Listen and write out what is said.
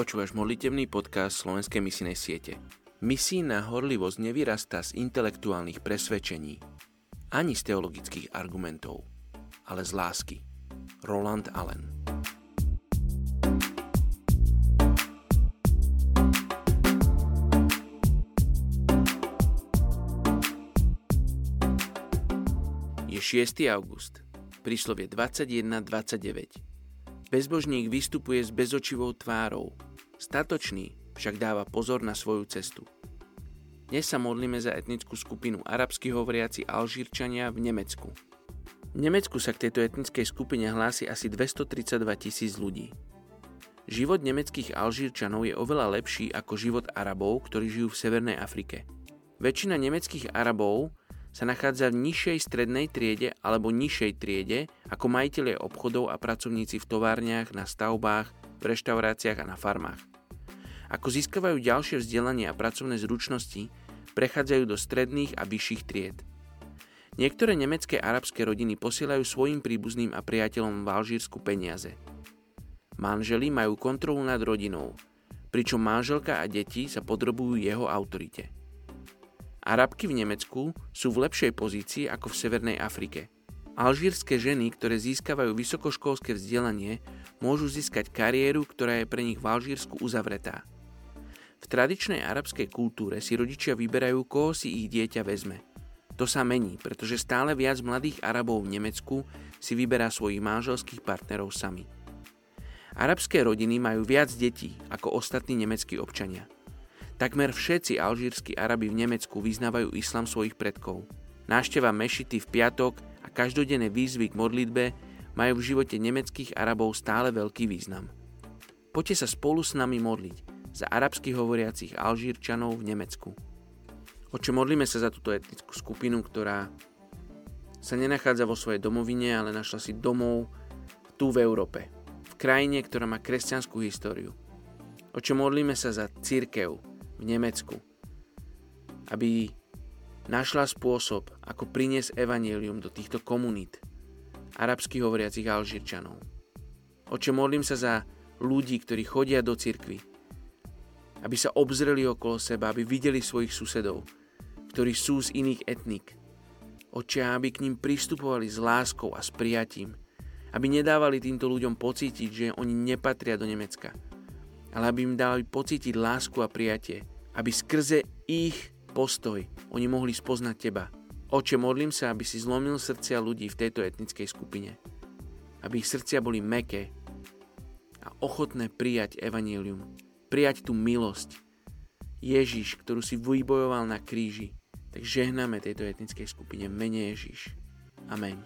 Počúvaš modlitevný podcast Slovenskej misinej siete. Misijná horlivosť nevyrastá z intelektuálnych presvedčení, ani z teologických argumentov, ale z lásky. Roland Allen Je 6. august, príslovie 21.29. Bezbožník vystupuje s bezočivou tvárou, Statočný však dáva pozor na svoju cestu. Dnes sa modlíme za etnickú skupinu arabsky hovoriaci Alžírčania v Nemecku. V Nemecku sa k tejto etnickej skupine hlási asi 232 tisíc ľudí. Život nemeckých Alžírčanov je oveľa lepší ako život Arabov, ktorí žijú v Severnej Afrike. Väčšina nemeckých Arabov sa nachádza v nižšej strednej triede alebo nižšej triede ako majiteľe obchodov a pracovníci v továrniach, na stavbách, v reštauráciách a na farmách. Ako získavajú ďalšie vzdelanie a pracovné zručnosti, prechádzajú do stredných a vyšších tried. Niektoré nemecké arabské rodiny posielajú svojim príbuzným a priateľom v Alžírsku peniaze. Manželi majú kontrolu nad rodinou, pričom manželka a deti sa podrobujú jeho autorite. Arabky v Nemecku sú v lepšej pozícii ako v Severnej Afrike. Alžírske ženy, ktoré získavajú vysokoškolské vzdelanie, môžu získať kariéru, ktorá je pre nich v Alžírsku uzavretá. V tradičnej arabskej kultúre si rodičia vyberajú, koho si ich dieťa vezme. To sa mení, pretože stále viac mladých Arabov v Nemecku si vyberá svojich manželských partnerov sami. Arabské rodiny majú viac detí ako ostatní nemeckí občania. Takmer všetci alžírsky Arabi v Nemecku vyznávajú islam svojich predkov. Nášteva mešity v piatok a každodenné výzvy k modlitbe majú v živote nemeckých Arabov stále veľký význam. Poďte sa spolu s nami modliť za arabsky hovoriacich Alžírčanov v Nemecku. Oče, modlíme sa za túto etnickú skupinu, ktorá sa nenachádza vo svojej domovine, ale našla si domov tu v Európe, v krajine, ktorá má kresťanskú históriu. Oče, modlíme sa za církev v Nemecku, aby našla spôsob, ako priniesť evanílium do týchto komunít arabských hovoriacich Alžírčanov. Oče, modlím sa za ľudí, ktorí chodia do cirkvy, aby sa obzreli okolo seba, aby videli svojich susedov, ktorí sú z iných etník. Očia, aby k ním pristupovali s láskou a s prijatím, aby nedávali týmto ľuďom pocítiť, že oni nepatria do Nemecka, ale aby im dali pocítiť lásku a prijatie, aby skrze ich postoj oni mohli spoznať teba. Oče, modlím sa, aby si zlomil srdcia ľudí v tejto etnickej skupine. Aby ich srdcia boli meké a ochotné prijať evanílium prijať tú milosť. Ježiš, ktorú si vybojoval na kríži, tak žehnáme tejto etnickej skupine mene Ježiš. Amen.